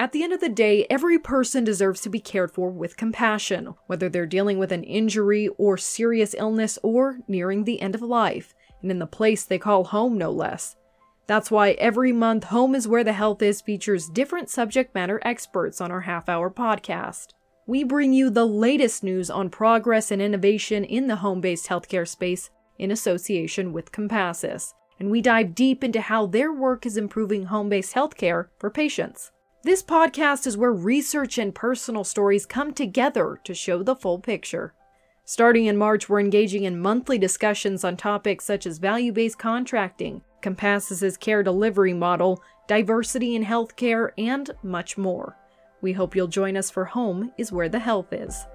At the end of the day, every person deserves to be cared for with compassion, whether they're dealing with an injury or serious illness or nearing the end of life, and in the place they call home, no less. That's why every month, Home is Where the Health Is features different subject matter experts on our half hour podcast. We bring you the latest news on progress and innovation in the home based healthcare space in association with Compassus, and we dive deep into how their work is improving home based healthcare for patients. This podcast is where research and personal stories come together to show the full picture. Starting in March, we're engaging in monthly discussions on topics such as value based contracting, Compassus's care delivery model, diversity in healthcare, and much more. We hope you'll join us for Home is Where the Health Is.